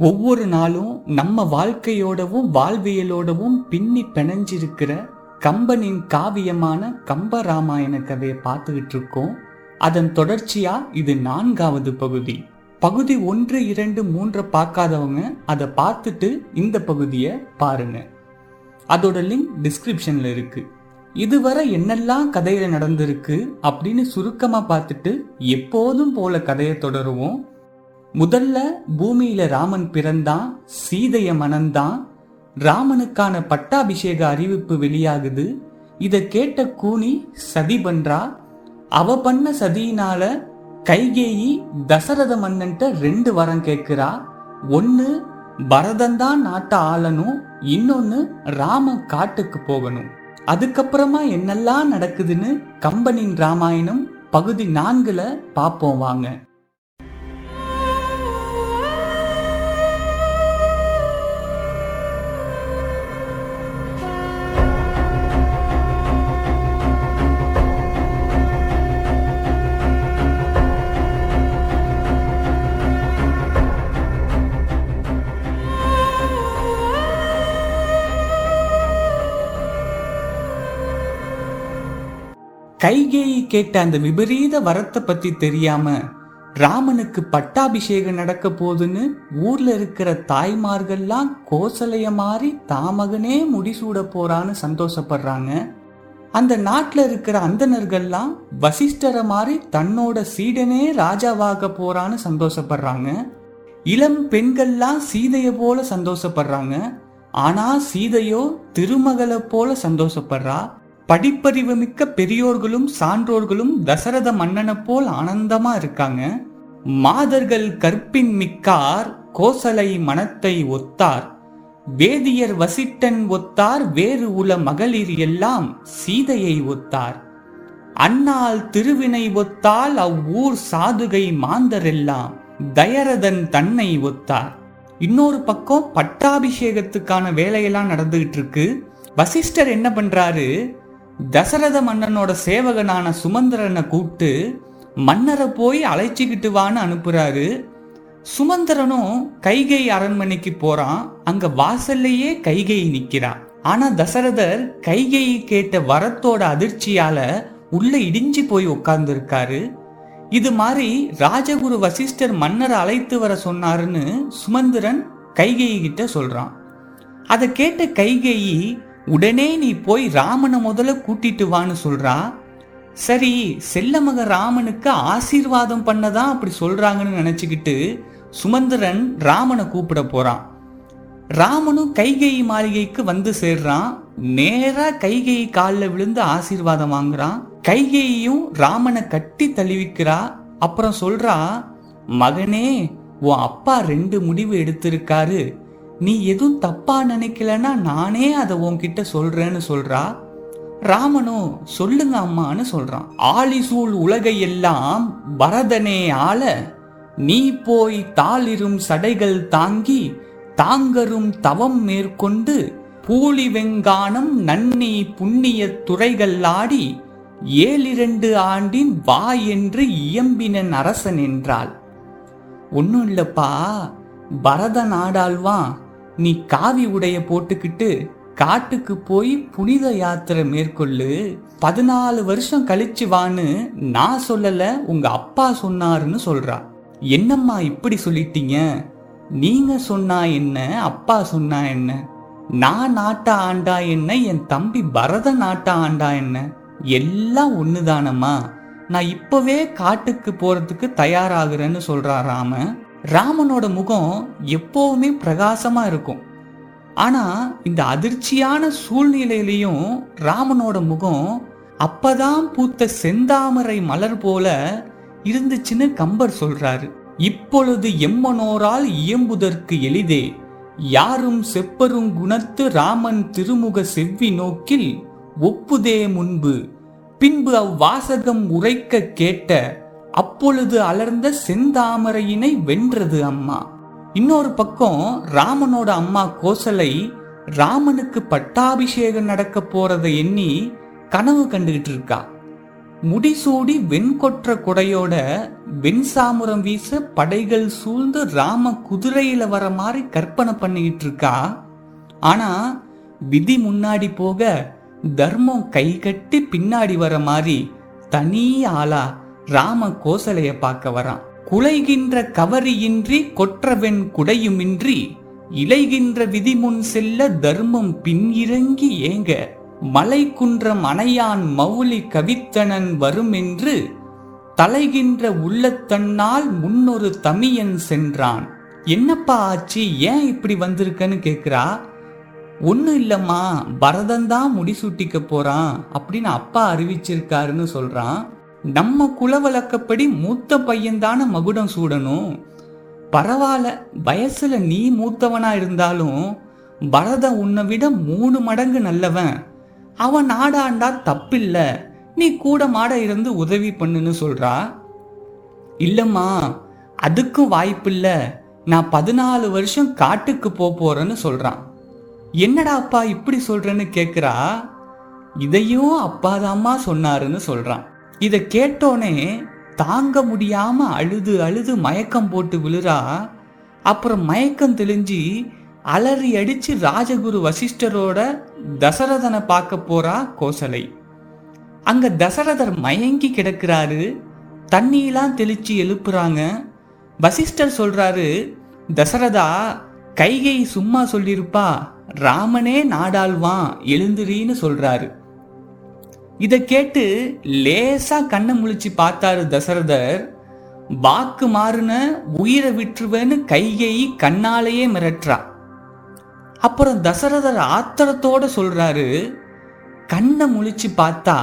ஒவ்வொரு நாளும் நம்ம வாழ்க்கையோடவும் வாழ்வியலோடவும் பின்னி பிணைஞ்சிருக்கிற கம்பனின் காவியமான கம்ப ராமாயண கதையை பார்த்துக்கிட்டு இருக்கோம். அதன் தொடர்ச்சியா இது நான்காவது பகுதி. பகுதி ஒன்று இரண்டு மூன்று பார்க்காதவங்க அதை பார்த்துட்டு இந்த பகுதியை பாருங்க. அதோட லிங்க் டிஸ்கிரிப்ஷன்ல இருக்கு. இதுவரை என்னெல்லாம் கதையில நடந்திருக்கு அப்படின்னு சுருக்கமா பார்த்துட்டு எப்போதும் போல கதையை தொடருவோம். முதல்ல பூமியில ராமன் பிறந்தான் சீதைய மணந்தான். ராமனுக்கான பட்டாபிஷேக அறிவிப்பு வெளியாகுது. இதை கேட்ட கூனி சதி பண்றா அவ பண்ண சதியினால கைகேயி தசரத மன்னன்ட்ட ரெண்டு வரம் கேட்கிறா. ஒன்னு பரதந்தான் நாட்டை ஆளணும். இன்னொன்னு ராமன் காட்டுக்கு போகணும். அதுக்கப்புறமா என்னெல்லாம் நடக்குதுன்னு கம்பனின் ராமாயணம் பகுதி நான்குல பாப்போம் வாங்க. கைகேயி கேட்ட அந்த விபரீத வரத்தை பத்தி தெரியாம ராமனுக்கு பட்டாபிஷேகம் நடக்க போகுதுன்னு ஊர்ல இருக்கிற தாய்மார்கள்லாம் கோசலைய மாறி தாமகனே முடிசூட போறான்னு சந்தோஷப்படுறாங்க. அந்த நாட்டில் இருக்கிற அந்தனர்கள்லாம் வசிஷ்டரை மாறி தன்னோட சீடனே ராஜாவாக போறான்னு சந்தோஷப்படுறாங்க. இளம் பெண்கள்லாம் சீதைய போல சந்தோஷப்படுறாங்க. ஆனா சீதையோ திருமகளை போல சந்தோஷப்படுறா. படிப்பறிவு மிக்க பெரியோர்களும் சான்றோர்களும் தசரத மன்னனை போல் ஆனந்தமா இருக்காங்க. மாதர்கள் கற்பின் மிக்கார் கோசலை மனத்தை ஒத்தார். வேதியர் வசிட்டன் ஒத்தார் வேறு உல மகளிர் எல்லாம் சீதையை ஒத்தார். அன்னால் திருவினை ஒத்தால் அவ்வூர் சாதுகை மாந்தரெல்லாம் தயரதன் தன்னை ஒத்தார். இன்னொரு பக்கம் பட்டாபிஷேகத்துக்கான வேலையெல்லாம் நடந்துகிட்டு இருக்கு வசிஷ்டர் என்ன பண்றாரு? தசரத மன்னனோட சேவகனான சுமந்திரனை கூப்பிட்டு மன்னரை போய் அழைச்சிக்கிட்டு வான்னு அனுப்புறாரு. சுமந்திரனும் கைகை அரண்மனைக்கு போறான். அங்க வாசல்லையே கைகை நிக்கிறா. ஆனா தசரதர் கைகை கேட்ட வரத்தோட அதிர்ச்சியால உள்ள இடிஞ்சு போய் உட்கார்ந்துருக்காரு. இது மாதிரி ராஜகுரு வசிஷ்டர் மன்னரை அழைத்து வர சொன்னாருன்னு சுமந்திரன் கைகை கிட்ட சொல்றான். அதை கேட்ட கைகேயி உடனே நீ போய் ராமனை முதல்ல கூட்டிட்டு வான்னு சொல்றா. சரி செல்லமக ராமனுக்கு ஆசீர்வாதம் பண்ணதான் அப்படி சொல்றாங்கன்னு நினைச்சுக்கிட்டு சுமந்திரன் ராமனை கூப்பிட போறான். ராமனும் கைகை மாளிகைக்கு வந்து சேர்றான். நேரா கைகை காலில் விழுந்து ஆசீர்வாதம் வாங்குறான். கைகையும் ராமனை கட்டி தழுவிக்கிறா. அப்புறம் சொல்றா மகனே உன் அப்பா ரெண்டு முடிவு எடுத்திருக்காரு. நீ எதுவும் தப்பா நினைக்கலன்னா நானே அதை உன்கிட்ட சொல்றேன்னு சொல்றா? ராமனும் சொல்லுங்க அம்மான்னு சொல்றான். ஆலிசூழ் உலகை எல்லாம் பரதனே ஆள நீ போய் தாளிரும் சடைகள் தாங்கி தாங்கரும் தவம் மேற்கொண்டு பூலி வெங்கானம் நன்னி புண்ணிய துறைகள் ஆடி ஏழிரண்டு ஆண்டின் வா என்று இயம்பினன் அரசன் என்றாள். ஒன்னும் இல்லப்பா பரத நாடாள்வான் நீ காவி உடைய போட்டுக்கிட்டு காட்டுக்கு போய் புனித யாத்திரை மேற்கொள்ளு. பதினாலு வருஷம் கழிச்சு வான்னு நான் சொல்லல உங்க அப்பா சொன்னாருன்னு சொல்றா. என்னம்மா இப்படி சொல்லிட்டீங்க? நீங்க சொன்னா என்ன அப்பா சொன்னா என்ன? நான் நாட்டா ஆண்டா என்ன என் தம்பி பரத நாட்டா ஆண்டா என்ன? எல்லாம் ஒண்ணுதானம்மா. நான் இப்பவே காட்டுக்கு போறதுக்கு தயாராகிறேன்னு சொல்றா ராமன். ராமனோட முகம் எப்போவுமே பிரகாசமா இருக்கும். ஆனா இந்த அதிர்ச்சியான சூழ்நிலையிலையும் ராமனோட முகம் அப்பதான் பூத்த செந்தாமரை மலர் போல இருந்துச்சுன்னு கம்பர் சொல்றாரு. இப்பொழுது எம்மனோரால் இயம்புதற்கு எளிதே. யாரும் செப்பரும் குணத்து ராமன் திருமுக செவ்வி நோக்கில் ஒப்புதே முன்பு. பின்பு அவ்வாசகம் உரைக்க கேட்ட அப்பொழுது அலர்ந்த செந்தாமரையினை வென்றது அம்மா. இன்னொரு பக்கம் ராமனோட அம்மா கோசலை ராமனுக்கு பட்டாபிஷேகம் நடக்க போறதை எண்ணி கனவு கண்டுகிட்டு இருக்கா. முடிசூடி வெண்கொற்ற குடையோட வெண்சாமுரம் வீச படைகள் சூழ்ந்து ராம குதிரையில வர மாதிரி கற்பனை பண்ணிக்கிட்டு இருக்கா. ஆனா விதி முன்னாடி போக தர்மம் கை கட்டி பின்னாடி வர மாதிரி தனி ஆளா ராம கோசலைய பார்க்க வரான். குலைகின்ற கவரியின்றி கொற்றவெண் குடையுமின்றி இலைகின்ற விதி முன் செல்ல தர்மம் பின்னிறங்கி ஏங்க மலை குன்றம் அணையான் மௌலி கவித்தனன் வருமென்று தலைகின்ற உள்ளத்தன்னால் முன்னொரு தமியன் சென்றான். என்னப்பா ஆச்சு ஏன் இப்படி வந்திருக்கன்னு கேக்குறா? ஒன்றும் இல்லம்மா பரதன் தான் முடிசூட்டிக்க போறான் அப்படின்னு அப்பா அறிவிச்சிருக்காருன்னு சொல்றான். நம்ம குலவழக்கப்படி மூத்த பையன்தான மகுடம் சூடணும். பரவாயில்ல வயசுல நீ மூத்தவனா இருந்தாலும் பரதன் உன்னை விட மூணு மடங்கு நல்லவன். அவன் நாடாண்டா தப்பில்ல. நீ கூட மாட இருந்து உதவி பண்ணுன்னு சொல்றா? இல்லம்மா அதுக்கும் வாய்ப்பில்ல. நான் பதினாலு வருஷம் காட்டுக்கு போக போறேன்னு சொல்றான். என்னடா அப்பா இப்படி சொல்றேன்னு கேக்குறா? இதையும் அப்பாதாம்மா சொன்னாருன்னு சொல்றான். இதை கேட்டோனே தாங்க முடியாம அழுது அழுது மயக்கம் போட்டு விழுறா. அப்புறம் மயக்கம் தெளிஞ்சு அலறி அடிச்சு ராஜகுரு வசிஷ்டரோட தசரதனை பார்க்க போறா கோசலை. அங்க தசரதர் மயங்கி கிடக்கிறாரு. தண்ணியெல்லாம் தெளிச்சு எழுப்புறாங்க. வசிஷ்டர் சொல்றாரு தசரதா கைகை சும்மா சொல்லியிருப்பா ராமனே நாடாள்வான் எழுந்திரின்னு சொல்றாரு. இதை கேட்டு லேசா கண்ணை முழிச்சு பார்த்தாரு தசரதர். வாக்கு மாறுன உயிரை விட்டுருவேன்னு கையை கண்ணாலேயே மிரட்டுறா. அப்புறம் தசரதர் ஆத்திரத்தோட சொல்றாரு கண்ணை முழிச்சு பார்த்தா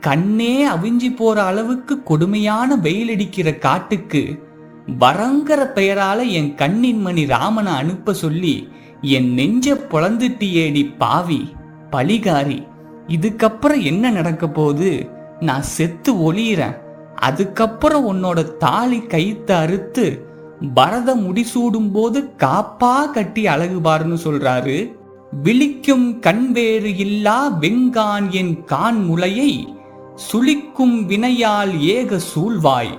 கண்ணே அவிஞ்சி போற அளவுக்கு கொடுமையான வெயில் அடிக்கிற காட்டுக்கு வரங்கிற பெயரால என் கண்ணின் மணி ராமனை அனுப்ப சொல்லி என் நெஞ்ச பொழந்துட்டியேடி பாவி பலிகாரி இதுக்கப்புறம் என்ன நடக்க போகுது? நான் செத்து ஒளியிறேன். அதுக்கப்புறம் உன்னோட தாலி கைத்து அறுத்து பரத முடிசூடும் போது காப்பா கட்டி அழகு பாருன்னு சொல்றாரு. விழிக்கும் கண்வேறு இல்லா வெங்கான் என் கான் முளையை சுளிக்கும் வினையால் ஏக சூழ்வாய்.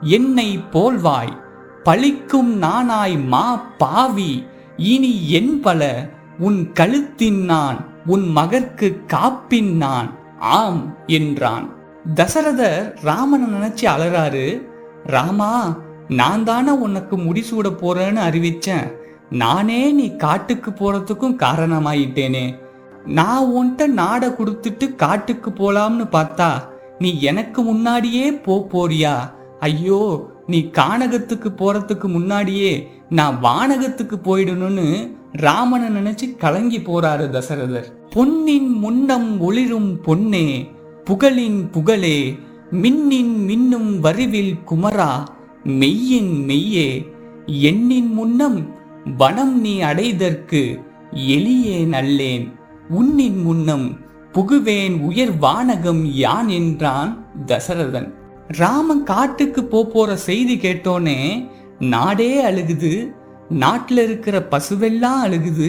என்னை போல்வாய் பழிக்கும் நானாய் மா பாவி இனி என் பல உன் கழுத்தின் நான் உன் மகற்கு காப்பின் நான் ஆம் என்றான். தசரதர் ராமனை நினைச்சு அலறாரு ராமா நான் தானே உனக்கு முடிசூட போறேன்னு அறிவிச்சேன். நானே நீ காட்டுக்கு போறதுக்கும் காரணமாயிட்டேனே. நான் உன்கிட்ட நாடை கொடுத்துட்டு காட்டுக்கு போலாம்னு பார்த்தா நீ எனக்கு முன்னாடியே போ போறியா? ஐயோ நீ கானகத்துக்கு போறதுக்கு முன்னாடியே நான் வானகத்துக்கு போயிடணும்னு ராமனை நினைச்சு கலங்கி போறாரு தசரதர். பொன்னின் முன்னம் ஒளிரும் பொன்னே புகழின் புகழே மின்னின் மின்னும் வரிவில் குமரா மெய்யின் மெய்யே எண்ணின் முன்னம் வனம் நீ அடைதற்கு எளியே நல்லேன் உன்னின் முன்னம் புகுவேன் உயர் வானகம் யான் என்றான் தசரதன். ராமன் காட்டுக்கு போற செய்தி கேட்டோனே நாடே அழுகுது நாட்டில் இருக்கிற பசுவெல்லாம் அழுகுது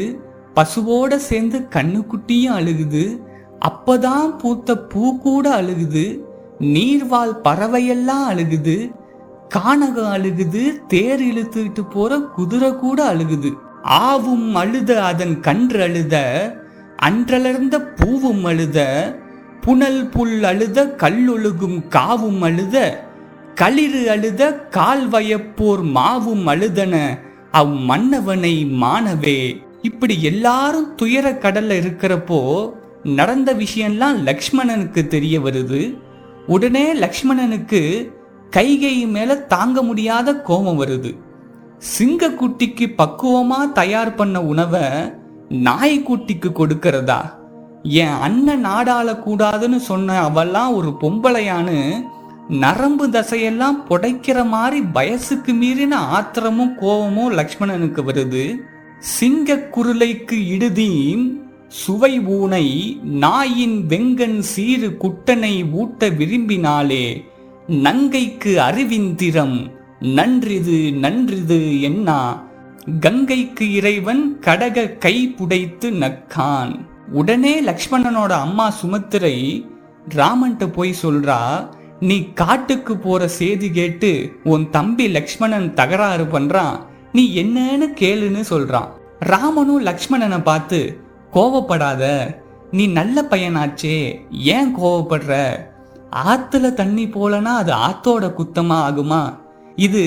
பசுவோட சேர்ந்து கண்ணுக்குட்டியும் அழுகுது அப்பதான் பூத்த பூ கூட அழுகுது நீர்வாழ் பறவையெல்லாம் அழுகுது கானகம் அழுகுது தேர் இழுத்துக்கிட்டு போற குதிரை கூட அழுகுது. ஆவும் அழுத அதன் கன்று அழுத அன்றலர்ந்த பூவும் அழுத புனல் புல் அழுத கல்லொழுகும் காவும் அழுத களிறு அழுத கால்வயப்போர் மாவும் அழுதன அவ் மன்னவனை இப்படி எல்லாரும் துயர கடல்ல இருக்கிறப்போ நடந்த விஷயம்லாம் லக்ஷ்மணனுக்கு தெரிய வருது. உடனே லக்ஷ்மணனுக்கு கைகை மேல தாங்க முடியாத கோபம் வருது. சிங்கக்குட்டிக்கு பக்குவமா தயார் பண்ண உணவை நாய்க்குட்டிக்கு கொடுக்கறதா? என் அண்ணன் நாடாள கூடாதுன்னு சொன்ன அவெல்லாம் ஒரு பொம்பளையான்னு நரம்பு தசையெல்லாம் புடைக்கிற மாதிரி வயசுக்கு மீறின ஆத்திரமும் கோபமும் லக்ஷ்மணனுக்கு வருது. சிங்க குருளைக்கு இடுதீம் சுவை ஊனை நாயின் வெங்கன் சீறு குட்டனை ஊட்ட விரும்பினாலே நங்கைக்கு அறிவிந்திரம் நன்றிது நன்றிது என்னா கங்கைக்கு இறைவன் கடக கை புடைத்து நக்கான். உடனே லக்ஷ்மணனோட அம்மா சுமத்திரை ராமன்ட்ட போய் சொல்றா நீ காட்டுக்கு போற செய்தி கேட்டு உன் தம்பி லக்ஷ்மணன் தகராறு பண்றான். நீ என்னன்னு கேளுன்னு சொல்றான். ராமனும் லக்ஷ்மணனை பார்த்து கோவப்படாத. நீ நல்ல பையனாச்சே. ஏன் கோவப்படுற? ஆத்துல தண்ணி போலனா அது ஆத்தோட குத்தமா ஆகுமா? இது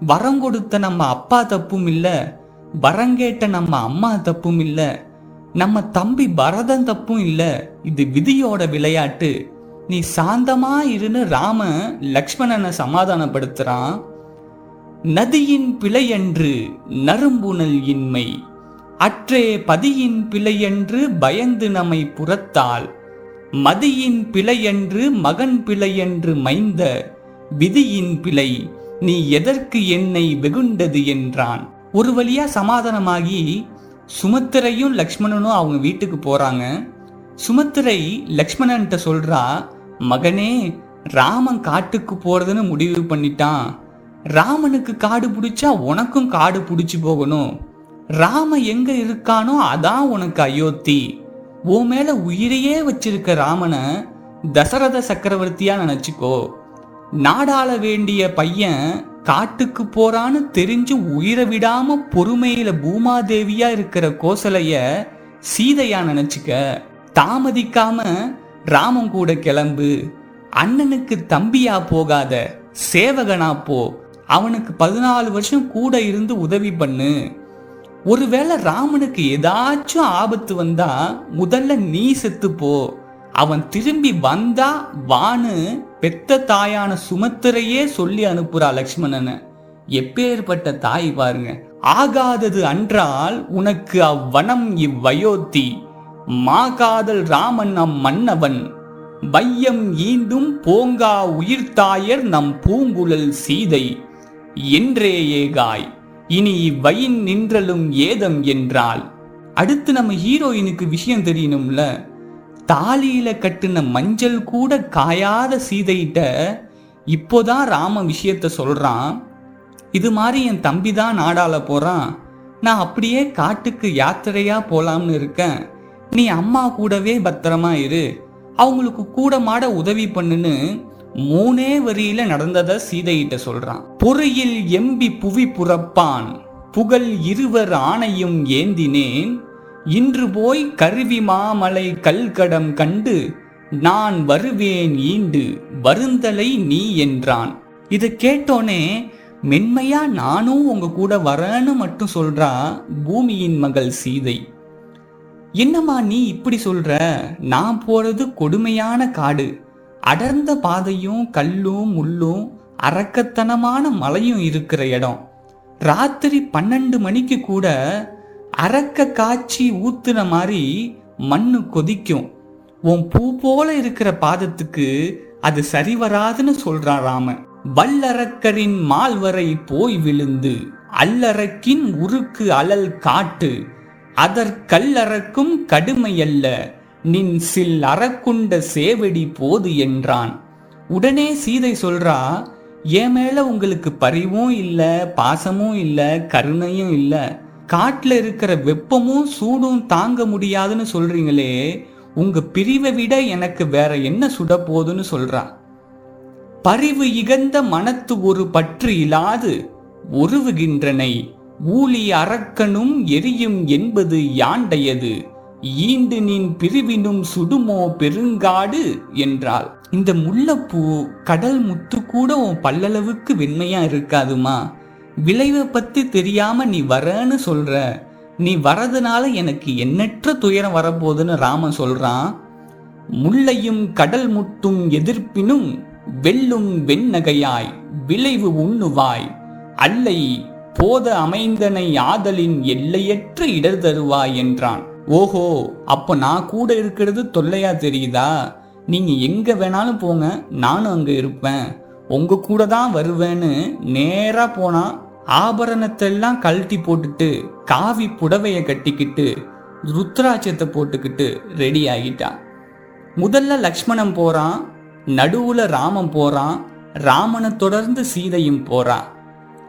வரம் கொடுத்த நம்ம அப்பா தப்பும் இல்ல. வரங்கேட்ட நம்ம அம்மா தப்பும் இல்ல. நம்ம தம்பி பரதன் தப்பும் இல்ல. இது விதியோட விளையாட்டு. நீ சாந்தமா இருன்னு ராம லக்ஷ்மணனை சமாதானப்படுத்துறான். நதியின் பிழையன்று நறும்புணல் இன்மை அற்றே பதியின் பிழையன்று பயந்து நம்மை புறத்தால். மதியின் பிழையன்று மகன் பிழையன்று மைந்த விதியின் பிழை நீ எதற்கு என்னை வெகுண்டது என்றான். ஒரு வழியா சமாதானமாகி சுமத்திரையும் லக்ஷ்மணனும் அவங்க வீட்டுக்கு போறாங்க. சுமத்திரை லக்ஷ்மணன்ட்ட சொல்றா மகனே ராமன் காட்டுக்கு போறதுன்னு முடிவு பண்ணிட்டான். ராமனுக்கு காடு பிடிச்சா உனக்கும் காடு பிடிச்சி போகணும். ராம எங்க இருக்கானோ அதான் உனக்கு அயோத்தி. உன் மேல உயிரையே வச்சிருக்க ராமனை தசரத சக்கரவர்த்தியா நினைச்சுக்கோ. நாடாள வேண்டிய பையன் காட்டுக்கு போறான்னு தெரிஞ்சு உயிரை விடாம பொறுமையில பூமாதேவியா இருக்கிற கோசலைய சீதையா நினைச்சுக்க. தாமதிக்காம ராமம் கூட கிளம்பு அண்ணனுக்கு தம்பியா போகாத சேவகனா போ. அவனுக்கு பதினாலு வருஷம் கூட இருந்து உதவி பண்ணு. ஒருவேளை ராமனுக்கு ஏதாச்சும் ஆபத்து வந்தா முதல்ல நீ செத்து போ. அவன் திரும்பி வந்தா வானு பெத்த தாயான சுமத்திரையே சொல்லி அனுப்புறா லக்ஷ்மணனை. எப்பேற்பட்ட தாய் பாருங்க. ஆகாதது அன்றால் உனக்கு அவ்வனம் இவ்வயோத்தி. மாகாதல் ராமன் நம் மன்னவன். வையம் ஈந்தும் போங்கா உயிர்த்தாயர் நம் பூங்குழல் சீதை. என்றே ஏகாய் இனி இவ்வயின் நின்றலும் ஏதம் என்றால் அடுத்து நம்ம ஹீரோயினுக்கு விஷயம் தெரியணும்ல. தாலியில கட்டின மஞ்சள் கூட காயாத சீதையிட்ட இப்போதான் ராம விஷயத்த சொல்றான். இது மாதிரி என் தம்பி தான் நாடால போறான். நான் அப்படியே காட்டுக்கு யாத்திரையா போலாம்னு இருக்கேன். நீ அம்மா கூடவே பத்திரமா இரு. அவங்களுக்கு கூட மாட உதவி பண்ணுன்னு மூணே வரியில நடந்தத சீதையிட்ட சொல்றான். பொறியில் எம்பி புவி புறப்பான். புகழ் இருவர் ஆணையும் ஏந்தினேன். இன்று போய் கருவி மாமலை கல்கடம் கண்டு நான் வருவேன் ஈண்டு வருந்தலை நீ என்றான். இதை கேட்டோனே மென்மையா நானும் உங்க கூட வரேன்னு மட்டும் சொல்றா பூமியின் மகள் சீதை. என்னம்மா நீ இப்படி சொல்ற? நான் போறது கொடுமையான காடு. அடர்ந்த பாதையும் கல்லும் முள்ளும் அரக்கத்தனமான மலையும் இருக்கிற இடம். ராத்திரி பன்னெண்டு மணிக்கு கூட அரக்க காய்ச்சி ஊத்துன மாதிரி மண்ணு கொதிக்கும். உன் பூ போல இருக்கிற பாதத்துக்கு அது சரி வராதுன்னு சொல்றான் ராமன். வல்லரக்கரின் மால்வரை போய் விழுந்து அல்லறக்கின் உருக்கு அலல் காட்டு. அதற்கல்லறக்கும் கடுமையல்ல நின் சில் அறக்குண்ட சேவடி போது என்றான். உடனே சீதை சொல்றா என் மேல உங்களுக்கு பரிவும் இல்ல பாசமும் இல்ல கருணையும் இல்ல. காட்டுல இருக்கிற வெப்பமும் சூடும் தாங்க முடியாதுன்னு சொல்றீங்களே உங்க பிரிவை விட எனக்கு வேற என்ன சுட போதுன்னு சொல்றா. பரிவு இகந்த மனத்து ஒரு பற்று இல்லாது உருவுகின்றனை. ஊழி அரக்கனும் எரியும் என்பது யாண்டையது? ஈண்டு நின் பிரிவினும் சுடுமோ பெருங்காடு? என்றாள். இந்த முல்லைப்பூ கடல் முத்து கூட உன் பல்லளவுக்கு வெண்மையா இருக்காதுமா? விளைவை பத்தி தெரியாம நீ வரன்னு சொல்ற. நீ வரதுனால எனக்கு எண்ணற்ற துயரம் வரப்போகுதுன்னு ராமன் சொல்றான். முல்லையும் கடல் முத்தும் எதிர்ப்பினும் வெல்லும் வெண்ணகையாய் விளைவு உண்ணுவாய் அல்லை போத அமைந்தனை ஆதலின் எல்லையற்ற இடர் தருவாய் என்றான். ஓஹோ அப்ப நான் கூட இருக்கிறது தொல்லையா தெரியுதா? நீங்க எங்க வேணாலும் போங்க நானும் அங்க இருப்பேன். உங்க கூட தான் வருவேன்னு நேரா போனா ஆபரணத்தை எல்லாம் கழட்டி போட்டுட்டு காவி புடவைய கட்டிக்கிட்டு ருத்ராட்சத்தை போட்டுக்கிட்டு ரெடி ஆகிட்டான். முதல்ல லக்ஷ்மணன் போறான் நடுவுல ராமன் போறான் ராமனை தொடர்ந்து சீதையும் போறான்.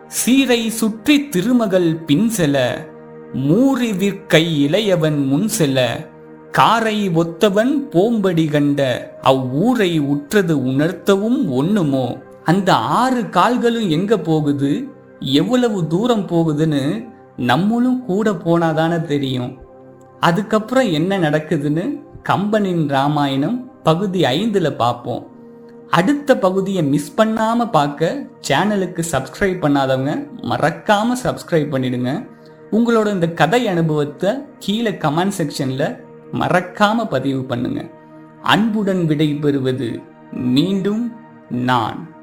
சீரை சுற்றி திருமகள் பின் செல மூறி விற்கை இளையவன் முன் செல காரை ஒத்தவன் போம்படி கண்ட அவ்வூரை உற்றது உணர்த்தவும் ஒண்ணுமோ? அந்த ஆறு கால்களும் எங்க போகுது? எவ்வளவு தூரம் போகுதுன்னு நம்மளும் கூட போனாதானே தெரியும். அதுக்கப்புறம் என்ன நடக்குதுன்னு கம்பனின் ராமாயணம் பகுதி ஐந்துல பார்ப்போம் அடுத்த பகுதியை மிஸ் பண்ணாமல் பார்க்க சேனலுக்கு சப்ஸ்கிரைப் பண்ணாதவங்க மறக்காமல் சப்ஸ்கிரைப் பண்ணிடுங்க. உங்களோட இந்த கதை அனுபவத்தை கீழே கமெண்ட் செக்ஷனில் மறக்காமல் பதிவு பண்ணுங்க. அன்புடன் விடை பெறுவது மீண்டும் நான்.